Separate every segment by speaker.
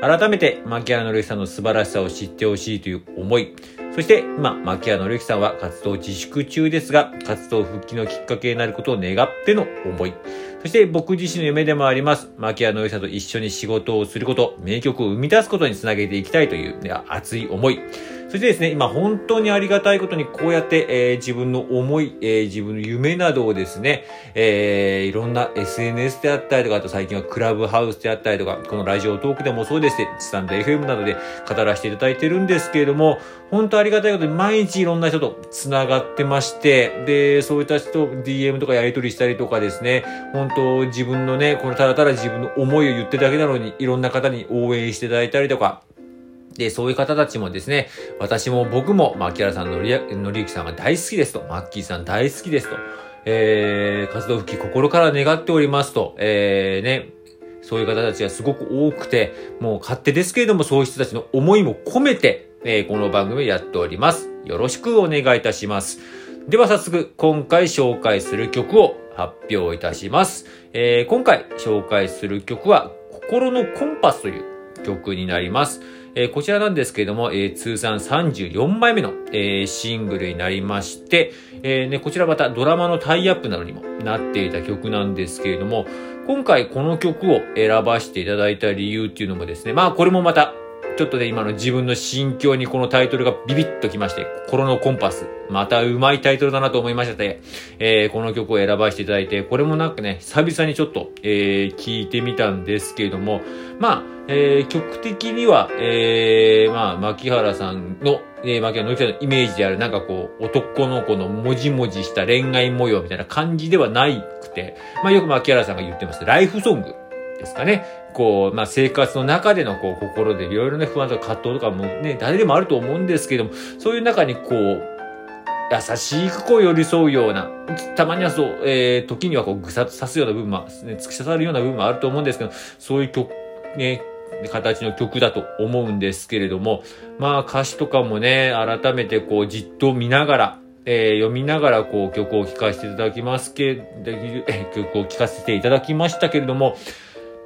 Speaker 1: 改めて牧原紀之さんの素晴らしさを知ってほしいという思い、そして今、牧原紀之さんは活動自粛中ですが、活動復帰のきっかけになることを願っての思い、そして僕自身の夢でもあります、牧原紀之さんと一緒に仕事をすること、名曲を生み出すことにつなげていきたいという、熱い思い。そしてですね、今本当にありがたいことにこうやって、えー自分の思い、えー自分の夢などをですね、えーいろんな SNS であったりとか、あと最近はクラブハウスであったりとか、このラジオトークでもそうですね、スタンド FM などで語らせていただいてるんですけれども、本当ありがたいことに毎日いろんな人と繋がってまして、で、そういった人と DM とかやり取りしたりとかですね、本当自分のね、このただただ自分の思いを言ってるだけなのに、いろんな方に応援していただいたりとか、で、そういう方たちもですね、私も僕も、まあ、木原さんのりや、のりゆきさんが大好きですと、マッキーさん大好きですと、えー、活動復帰心から願っておりますと、えー、ね、そういう方たちがすごく多くて、もう勝手ですけれども、そういう人たちの思いも込めて、えーこの番組をやっております。よろしくお願いいたします。では早速、今回紹介する曲を発表いたします。えー今回紹介する曲は、心のコンパスという曲になります。えこちらなんですけれども、え通算34枚目の、えシングルになりまして、えね、こちらまたドラマのタイアップなどにもなっていた曲なんですけれども、今回この曲を選ばせていただいた理由っていうのもですね、まあこれもまた、ちょっとね、今の自分の心境にこのタイトルがビビッときまして、心のコンパス。またうまいタイトルだなと思いましたので、えーこの曲を選ばせていただいて、これもなんかね、久々にちょっと、えー聞いてみたんですけれども、まあ、えー曲的には、えーまあ、牧原さんの、えー、牧原のりさんのイメージである、なんかこう、男の子のもじもじした恋愛模様みたいな感じではないくて、まあ、よく牧原さんが言ってます、ライフソングですかね。こう、まあ、生活の中でのこう、心でいろいろね、不安とか葛藤とかもね、誰でもあると思うんですけども、そういう中にこう、優しくこう寄り添うような、たまにはそう、えー、時にはこう、ぐさっと刺すような部分も、ね、突き刺さるような部分もあると思うんですけど、そういう曲、ね、形の曲だと思うんですけれども、まあ歌詞とかもね、改めてこうじっと見ながら、えー読みながらこう曲を聴かせていただきますけ、曲を聴かせていただきましたけれども、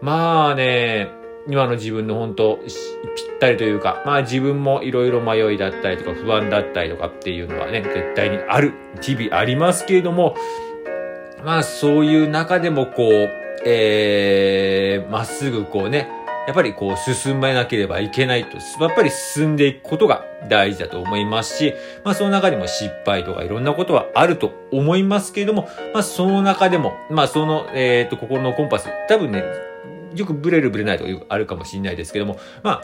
Speaker 1: まあね、今の自分の本当ぴったりというか、まあ自分もいろいろ迷いだったりとか不安だったりとかっていうのはね、絶対にある、日々ありますけれども、まあそういう中でもこう、えー、まっすぐこうね、やっぱりこう進まなければいけないと、やっぱり進んでいくことが大事だと思いますし、まあその中でも失敗とかいろんなことはあると思いますけれども、まあその中でも、まあその、えっ、と、心のコンパス、多分ね、よくブレるブレないとかあるかもしれないですけども、まあ、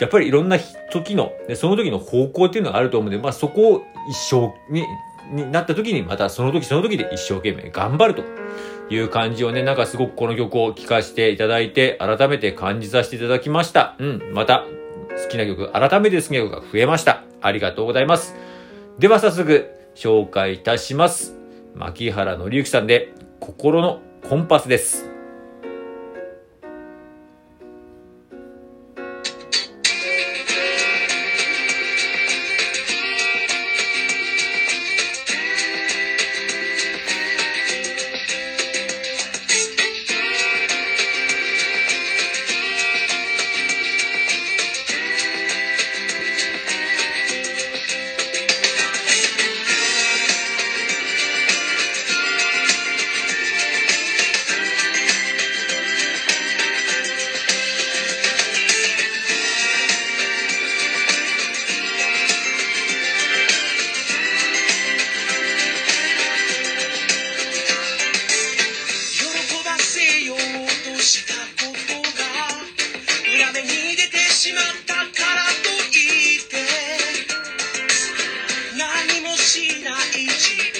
Speaker 1: やっぱりいろんな時の、その時の方向っていうのがあると思うんで、まあそこを一生に、になった時にまたその時その時で一生懸命頑張るという感じをね、なんかすごくこの曲を聴かせていただいて、改めて感じさせていただきました。うん、また好きな曲、改めて好きな曲が増えました。ありがとうございます。では早速紹介いたします。牧原紀之さんで心のコンパスです。
Speaker 2: しないし